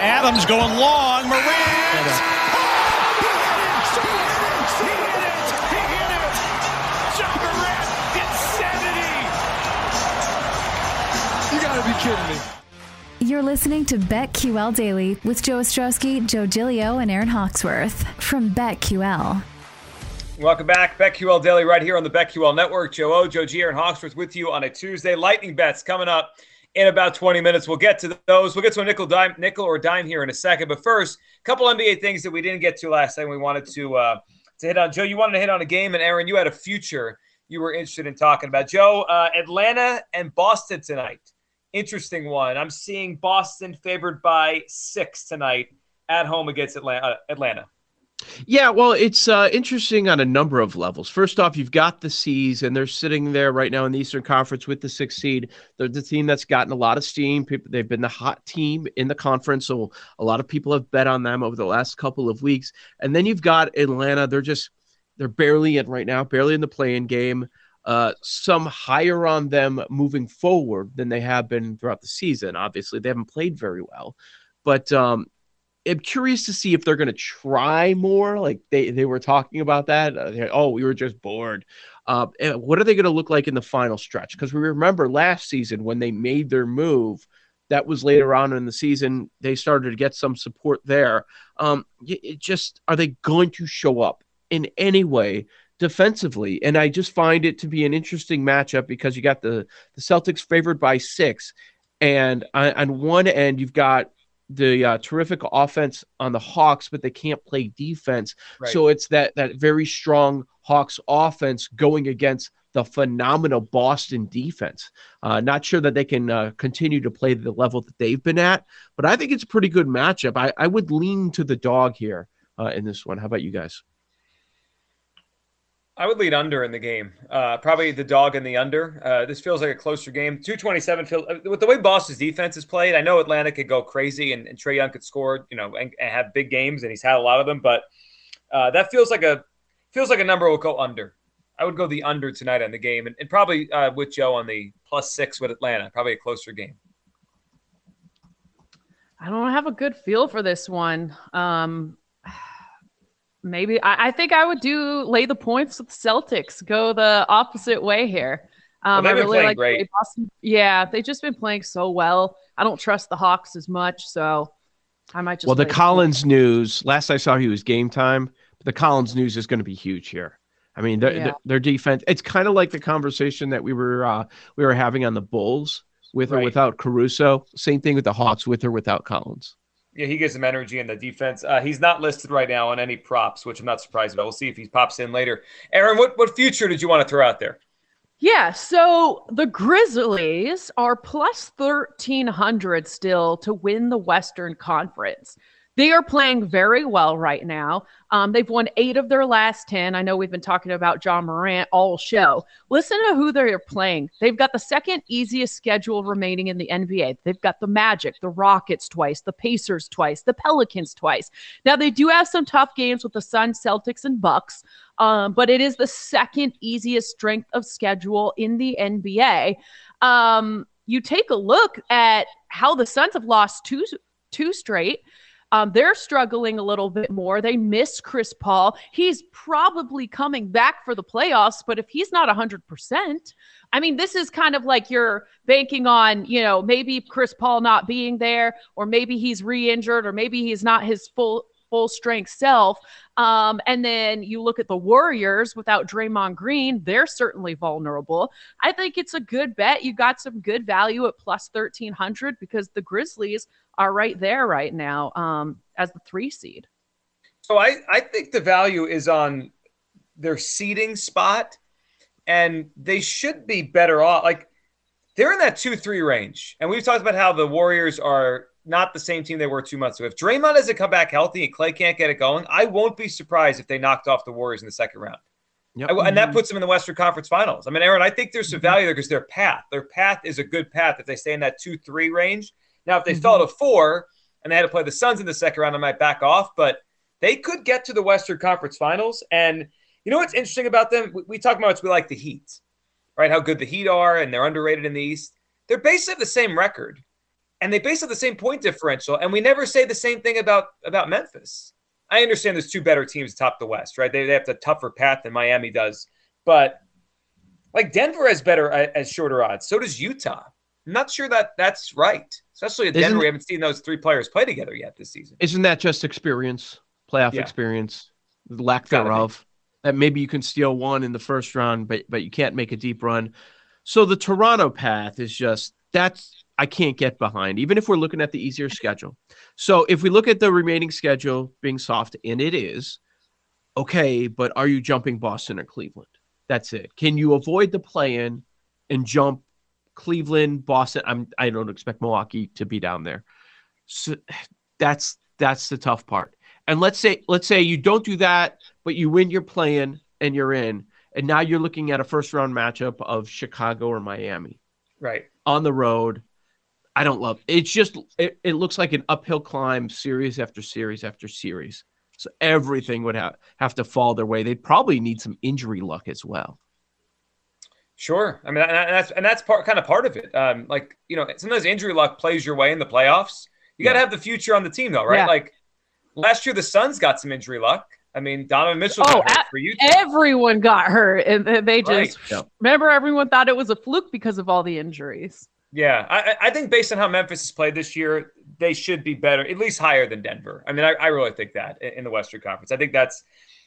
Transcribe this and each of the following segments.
Adams going long. Morant. You gotta be kidding me. You're listening to BetQL Daily with Joe Ostrowski, Joe Gilio, and Aaron Hawksworth from BetQL. Welcome back. BetQL Daily right here on the BetQL Network. Joe O, Joe G, Aaron Hawksworth with you on a Tuesday. Lightning bets coming up in about 20 minutes. We'll get to those. We'll get to a nickel dime, nickel or dime here in a second. But first, a couple NBA things that we didn't get to last time. We wanted to uh, to hit on. Joe, you wanted to hit on a game, and Aaron, you had a future you were interested in talking about. Joe, uh, Atlanta and Boston tonight interesting one. I'm seeing Boston favored by six tonight at home against Atlanta. Uh, Atlanta. Yeah, well, it's uh, interesting on a number of levels. First off, you've got the C's, and they're sitting there right now in the Eastern Conference with the sixth seed. They're the team that's gotten a lot of steam. People, they've been the hot team in the conference, so a lot of people have bet on them over the last couple of weeks. And then you've got Atlanta. They're just they're barely in right now, barely in the play-in game uh, some higher on them moving forward than they have been throughout the season. Obviously, they haven't played very well, but um, I'm curious to see if they're going to try more. Like they they were talking about that. Uh, oh, we were just bored. Uh, what are they going to look like in the final stretch? Because we remember last season when they made their move. That was later on in the season. They started to get some support there. Um, it just are they going to show up in any way defensively. And I just find it to be an interesting matchup because you got the, the Celtics favored by six. And on, on one end, you've got the uh, terrific offense on the Hawks, but they can't play defense. Right. So it's that that very strong Hawks offense going against the phenomenal Boston defense. Uh, not sure that they can uh, continue to play the level that they've been at, but I think it's a pretty good matchup. I, I would lean to the dog here uh, in this one. How about you guys? I would lead under in the game. Uh, probably the dog in the under. Uh, this feels like a closer game. 227 feel, uh, with the way Boston's defense is played. I know Atlanta could go crazy and, and Trae Young could score, you know, and, and, have big games, and he's had a lot of them. But uh, that feels like a feels like a number will go under. I would go the under tonight on the game, and, and probably uh, with Joe on the plus six with Atlanta. Probably a closer game. I don't have a good feel for this one. Um, maybe I, I, think I would do lay the points with Celtics, go the opposite way here. Um, well, I really like great. Boston. Yeah, they've just been playing so well. I don't trust the Hawks as much, so I might just. Well, the Collins news. Last I saw, he was game time. But the Collins news is going to be huge here. I mean, their, yeah. their defense. It's kind of like the conversation that we were uh, we were having on the Bulls with right. or without Caruso. Same thing with the Hawks with or without Collins yeah, he gives some energy in the defense. Uh, he's not listed right now on any props, which I'm not surprised about. We'll see if he pops in later. Aaron, what, what future did you want to throw out there? Yeah, so the Grizzlies are plus 1300 still to win the Western Conference. They are playing very well right now. Um, they've won eight of their last 10. I know we've been talking about Ja Morant all show. Listen to who they're playing. They've got the second easiest schedule remaining in the NBA. They've got the Magic, the Rockets twice, the Pacers twice, the Pelicans twice. Now, they do have some tough games with the Suns, Celtics, and Bucks, um, but it is the second easiest strength of schedule in the NBA. Um, you take a look at how the Suns have lost two two straight. Um, they're struggling a little bit more. They miss Chris Paul. He's probably coming back for the playoffs, but if he's not 100%, I mean, this is kind of like you're banking on, you know, maybe Chris Paul not being there, or maybe he's re injured, or maybe he's not his full full strength self. Um, and then you look at the Warriors without Draymond Green, they're certainly vulnerable. I think it's a good bet. You got some good value at plus 1300 because the Grizzlies are right there right now um, as the three seed. So I, I think the value is on their seeding spot, and they should be better off. Like they're in that two three range, and we've talked about how the Warriors are not the same team they were two months ago. If Draymond doesn't come back healthy and Clay can't get it going, I won't be surprised if they knocked off the Warriors in the second round. Yep. I, and that puts them in the Western Conference Finals. I mean, Aaron, I think there's some value there because their path, their path is a good path if they stay in that two three range. Now, if they mm-hmm. fell to four and they had to play the Suns in the second round, I might back off, but they could get to the Western Conference Finals. And you know what's interesting about them? We, we talk about we like the Heat, right? How good the Heat are, and they're underrated in the East. They're basically the same record and they basically have the same point differential. And we never say the same thing about about Memphis. I understand there's two better teams atop the West, right? They, they have a tougher path than Miami does, but like Denver has better uh, as shorter odds. So does Utah. I'm not sure that that's right, especially at Denver. Isn't- we haven't seen those three players play together yet this season. Isn't that just experience, playoff Yeah. experience, lack thereof? That maybe you can steal one in the first round, but but you can't make a deep run. So the Toronto path is just that's I can't get behind, even if we're looking at the easier schedule. So if we look at the remaining schedule being soft, and it is, okay, but are you jumping Boston or Cleveland? That's it. Can you avoid the play-in and jump Cleveland, Boston? I'm I don't expect Milwaukee to be down there. So that's that's the tough part. And let's say let's say you don't do that, but you win your play-in and you're in, and now you're looking at a first round matchup of Chicago or Miami Right. on the road. I don't love it's just it, it looks like an uphill climb series after series after series. So everything would have have to fall their way. They'd probably need some injury luck as well. Sure. I mean, and that's and that's part kind of part of it. Um, like you know, sometimes injury luck plays your way in the playoffs. You got to have the future on the team, though, right? Yeah. Like last year, the Suns got some injury luck. I mean, Donovan Mitchell Oh, got hurt for you. Everyone got hurt, and they- they Right. just remember. Everyone thought it was a fluke because of all the injuries. Yeah, I, I- I think based on how Memphis has played this year, they should be better, at least higher than Denver. I mean, I, I really think that in, in the Western Conference. I think that's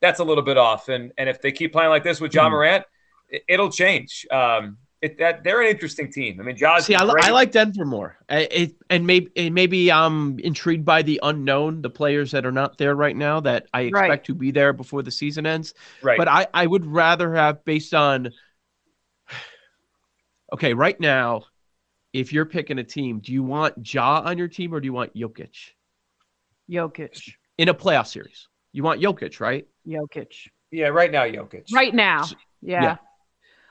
that's a little bit off. And and if they keep playing like this with Ja Hmm. Morant, it, it'll change. Um, it, that they're an interesting team. I mean, John's See, I. I like Denver more. I- It, and maybe and maybe I'm intrigued by the unknown, the players that are not there right now that I expect Right. to be there before the season ends. right. But I, I would rather have based on okay, right now, if you're picking a team, do you want Ja on your team or do you want Jokic Jokic, in a playoff series? You want Jokic, right? Jokic. yeah, right now, Jokic. Right now, S- yeah. yeah.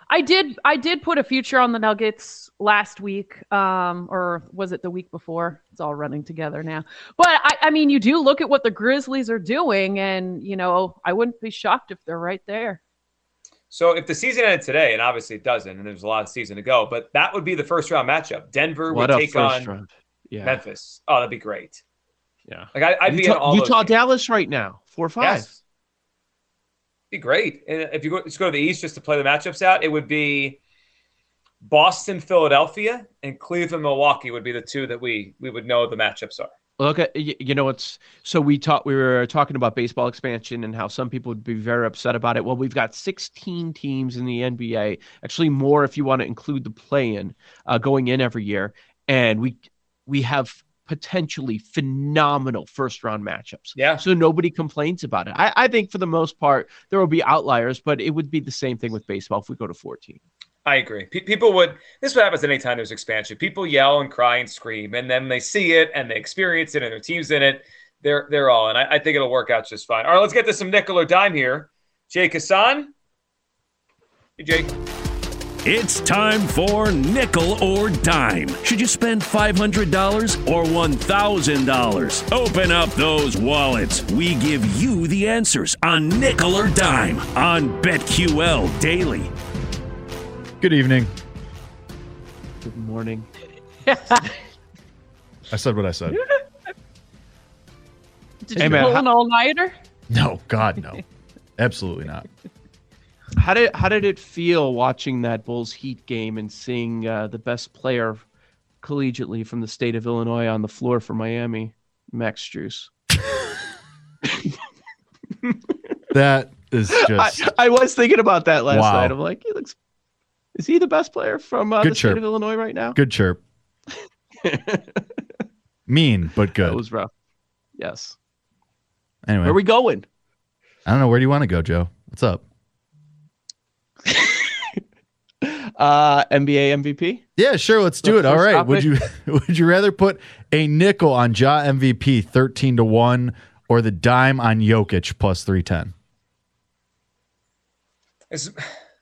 I did. I did put a future on the Nuggets last week, um, or was it the week before? It's all running together now. But I, I mean, you do look at what the Grizzlies are doing, and you know, I wouldn't be shocked if they're right there. So if the season ended today, and obviously it doesn't, and there's a lot of season to go, but that would be the first round matchup. Denver What would take on. Yeah. Memphis. Oh, that'd be great. Yeah. Like I, I'd be in Utah, all Utah. Dallas right now, four five. Yes. Be great. And if you go, just go to the East just to play the matchups out, it would be Boston, Philadelphia, and Cleveland, Milwaukee would be the two that we we would know the matchups are. Look you know it's so we talked we were talking about baseball expansion and how some people would be very upset about it. Well, we've got 16 teams in the NBA, actually more if you want to include the play-in uh, going in every year, and we we have potentially phenomenal first round matchups. Yeah. So nobody complains about it. I, I think for the most part there will be outliers, but it would be the same thing with baseball if we go to 14. I agree. Pe- people would. This is what happens anytime there's expansion. People yell and cry and scream, and then they see it and they experience it, and their team's in it. They're they're all, and I, I think it'll work out just fine. All right, let's get to some nickel or dime here. Jake Hassan. Hey, Jake. It's time for nickel or dime. Should you spend $500 or $1,000? Open up those wallets. We give you the answers on nickel or dime on BetQL Daily. Good evening. Good morning. I said what I said. Did Hey, you man, pull how- an all nighter? No, God, no. Absolutely not. How did how did it feel watching that Bulls Heat game and seeing uh, the best player collegiately from the state of Illinois on the floor for Miami, Max Strus? That is I, just I was thinking about that last Wow. night. I'm like, he looks. Is he the best player from uh, the chirp. state of Illinois right now? good chirp. Mean, but good. That was rough. Yes. Anyway, Where are we going? I don't know. Where do you want to go, Joe? What's up? Uh, NBA MVP. Yeah, sure. Let's do The it. All right. first right. Would you would you rather put a nickel on Ja MVP thirteen to one or the dime on Jokic plus three ten? It's-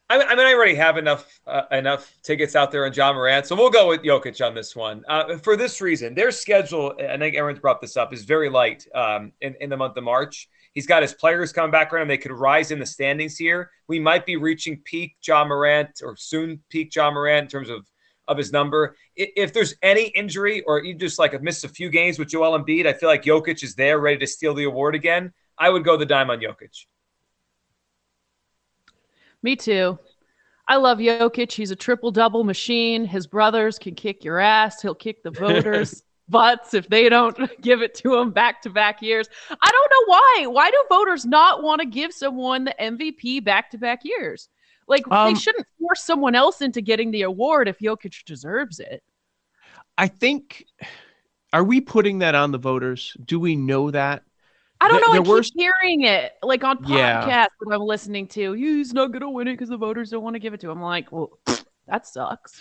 I mean, I already have enough uh, enough tickets out there on Ja Morant, so we'll go with Jokic on this one. Uh, for this reason, their schedule, and I think Aaron's brought this up, is very light um, in in the month of March. He's got his players coming back around; they could rise in the standings here. We might be reaching peak Ja Morant or soon peak Ja Morant in terms of of his number. If there's any injury or you just like have missed a few games with Joel Embiid, I feel like Jokic is there ready to steal the award again. I would go the dime on Jokic. Me too. I love Jokic. He's a triple double machine. His brothers can kick your ass. He'll kick the voters' butts if they don't give it to him back to back years. I don't know why. Why do voters not want to give someone the MVP back to back years? Like Um, they shouldn't force someone else into getting the award if Jokic deserves it. I think. Are we putting that on the voters? Do we know that? I don't There- know. I there keep were- hearing it like on Yeah. podcasts that I'm listening to. He's not going to win it because the voters don't want to give it to him. I'm like, well, that sucks.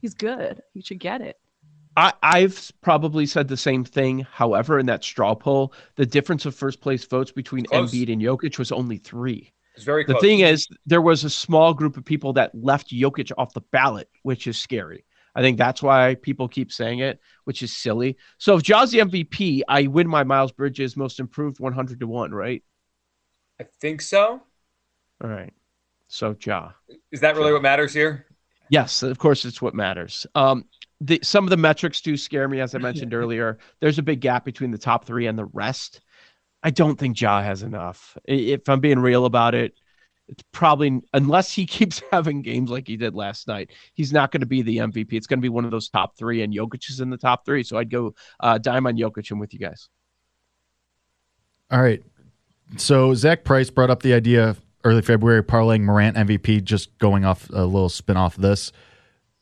He's good. He should get it. I, I've probably said the same thing. However, in that straw poll, the difference of first place votes between Close. Embiid and Jokic was only three. It's very close. The thing is, there was a small group of people that left Jokic off the ballot, which is scary. I think that's why people keep saying it, which is silly. So if Ja's the MVP, I win my Miles Bridges most improved 100 to 1, right? I think so. All right. So Ja. Is that really what matters here? Yes, of course, it's what matters. Um, the, some of the metrics do scare me, as I mentioned earlier. There's a big gap between the top three and the rest. I don't think Ja has enough. If I'm being real about it, it's probably unless he keeps having games like he did last night, he's not going to be the MVP. It's going to be one of those top three, and Jokic is in the top three. So I'd go uh, dime on Jokic. I'm with you guys. All right. So Zach Price brought up the idea early February parlaying Morant MVP, just going off a little spin off this.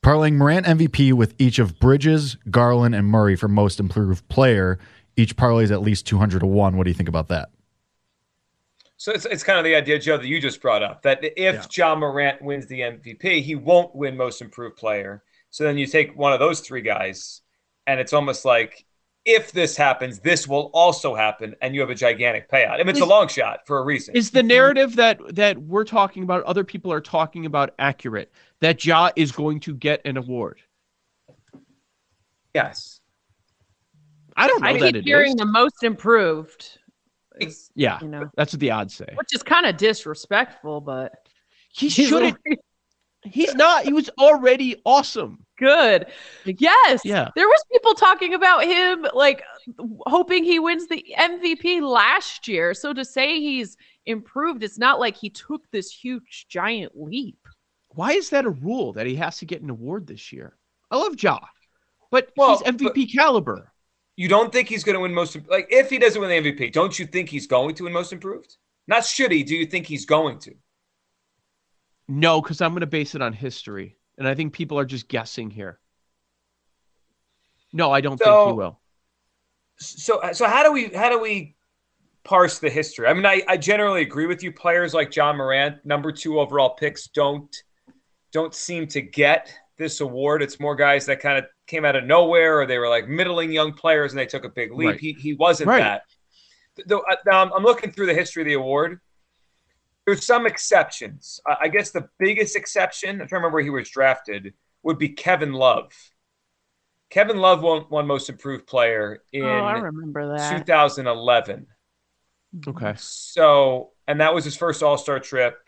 Parlaying Morant MVP with each of Bridges, Garland, and Murray for most improved player. Each parlay is at least 200 to 1. What do you think about that? So it's, it's kind of the idea, Joe, that you just brought up that if Ja Morant wins the MVP, he won't win Most Improved Player. So then you take one of those three guys, and it's almost like if this happens, this will also happen, and you have a gigantic payout. I mean, it's a long shot for a reason. Is the mm-hmm. narrative that that we're talking about, other people are talking about, accurate? That Ja is going to get an award? yes. I don't know I that keep it hearing is. the most improved, is, Yeah, you know, that's what the odds say. which is kind of disrespectful, but He shouldn't. He's not. He was already awesome. Good. Yes. Yeah. There was people talking about him like hoping he wins the MVP last year. So to say he's improved, it's not like he took this huge giant leap. Why is that a rule that he has to get an award this year? I love Ja, but Well, he's MVP caliber. You don't think he's going to win Most like if he doesn't win the MVP? Don't you think he's going to win Most Improved? Not should he? Do you think he's going to? No, because I'm going to base it on history, and I think people are just guessing here. No, I don't think So- he will. so so how do we how do we parse the history? I mean, I, I generally agree with you. Players like Ja Morant, number two overall picks, don't don't seem to get this award. It's more guys that kind of came out of nowhere, or they were like middling young players and they took a big leap. Right. He he wasn't Right. that. Though uh, I'm, I'm looking through the history of the award. There's some exceptions. I I guess the biggest exception, if I remember where he was drafted, would be Kevin Love. Kevin Love won, won Most Improved Player oh, in oh, I remember that. 2011. Okay. So, and that was his first All Star trip.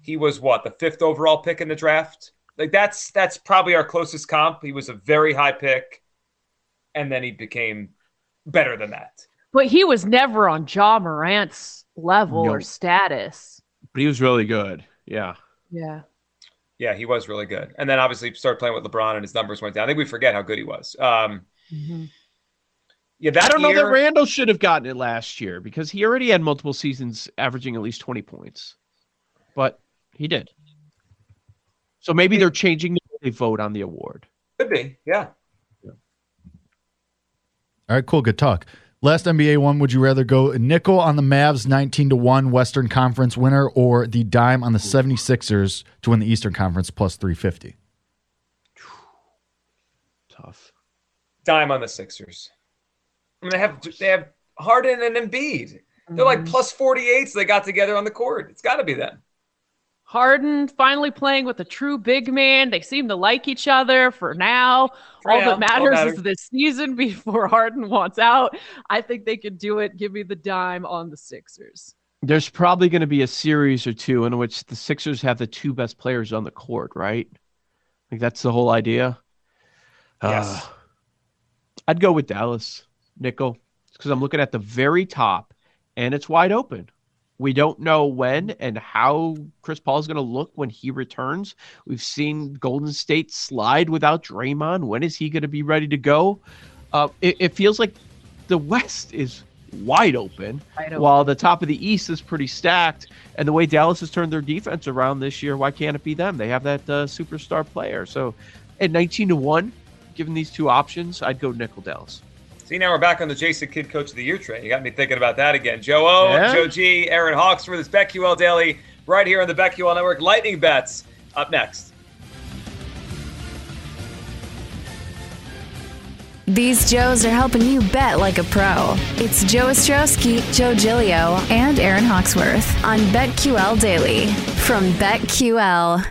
He was what the fifth overall pick in the draft. Like that's that's probably our closest comp. He was a very high pick, and then he became better than that. But he was never on Ja Morant's level No. or status. But he was really good. Yeah. Yeah. Yeah, he was really good. And then obviously he started playing with LeBron, and his numbers went down. I think we forget how good he was. Um, yeah, that I don't know that Randle should have gotten it last year because he already had multiple seasons averaging at least 20 points. But he did. So maybe they're changing the way they vote on the award. could be. Yeah. All right, cool. Good talk. Last NBA one, would you rather go nickel on the Mavs 19 to 1 Western Conference winner or the dime on the 76ers to win the Eastern Conference plus 350? Tough. Dime on the Sixers. I mean, they have they have Harden and Embiid. They're like mm-hmm. plus 48, so they got together on the court. It's got to be them. Harden finally playing with a true big man. They seem to like each other for now. For all now, that all matters matters. is this season before Harden wants out. I think they could do it. Give me the dime on the Sixers. There's probably going to be a series or two in which the Sixers have the two best players on the court, right? Like that's the whole idea. Yes. Uh, I'd go with Dallas, nickel, because I'm looking at the very top, and it's wide open. We don't know when and how Chris Paul is going to look when he returns. We've seen Golden State slide without Draymond. When is he going to be ready to go? Uh, it, it feels like the West is wide open, while the top of the East is pretty stacked. And the way Dallas has turned their defense around this year, why can't it be them? They have that uh, superstar player. So at 19 to 1, given these two options, I'd go nickel Dallas. See, now we're back on the Jason Kidd Coach of the Year train. You got me thinking about that again. Joe O, Yeah. Joe G, Aaron Hawksworth this BetQL Daily right here on the BetQL Network. Lightning bets up next. These Joes are helping you bet like a pro. It's Joe Ostrowski, Joe Gilio, and Aaron Hawksworth on BetQL Daily from BetQL.